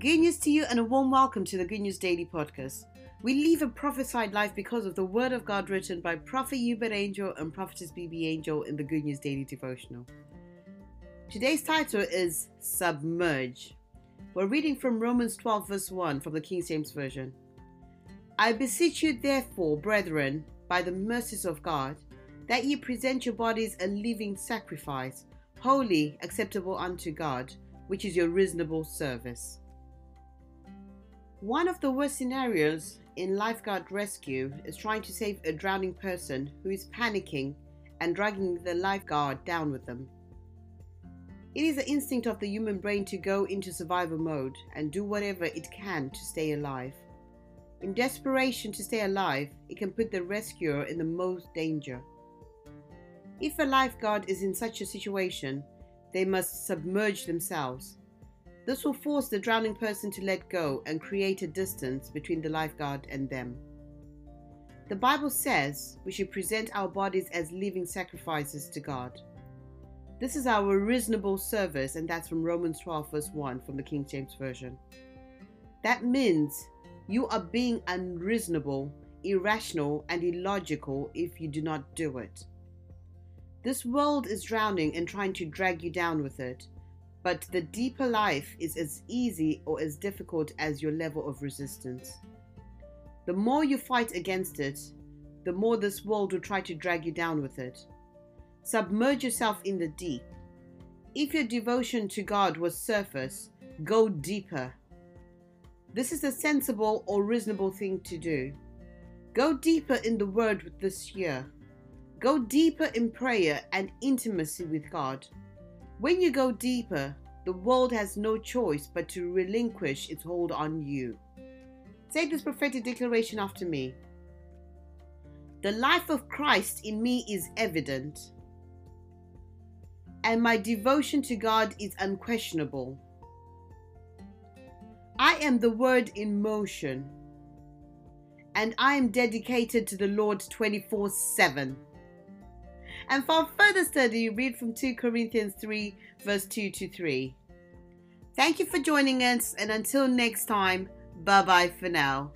Good news to you and a warm welcome to the Good News Daily Podcast. We live a prophesied life because of the Word of God written by Prophet Uebert Angel and Prophetess BB Angel in the Good News Daily Devotional. Today's title is Submerge. We're reading from Romans 12, verse 1 from the King James Version. I beseech you, therefore, brethren, by the mercies of God, that ye present your bodies a living sacrifice, holy, acceptable unto God, which is your reasonable service. One of the worst scenarios in lifeguard rescue is trying to save a drowning person who is panicking and dragging the lifeguard down with them. It is the instinct of the human brain to go into survival mode and do whatever it can to stay alive. In desperation to stay alive, it can put the rescuer in the most danger. If a lifeguard is in such a situation, they must submerge themselves this will force the drowning person to let go and create a distance between the lifeguard and them. The Bible says we should present our bodies as living sacrifices to God. This is our reasonable service, and that's from Romans 12, verse 1 from the King James Version. That means you are being unreasonable, irrational, and illogical if you do not do it. This world is drowning and trying to drag you down with it, but the deeper life is as easy or as difficult as your level of resistance. The more you fight against it, the more this world will try to drag you down with it. Submerge yourself in the deep. If your devotion to God was surface, go deeper. This is a sensible or reasonable thing to do. Go deeper in the Word this year. Go deeper in prayer and intimacy with God. When you go deeper, the world has no choice but to relinquish its hold on you. Say this prophetic declaration after me. The life of Christ in me is evident, and my devotion to God is unquestionable. I am the Word in motion, and I am dedicated to the Lord 24 7. And for further study, read from 2 Corinthians 3, verse 2 to 3. Thank you for joining us, and until next time, bye bye for now.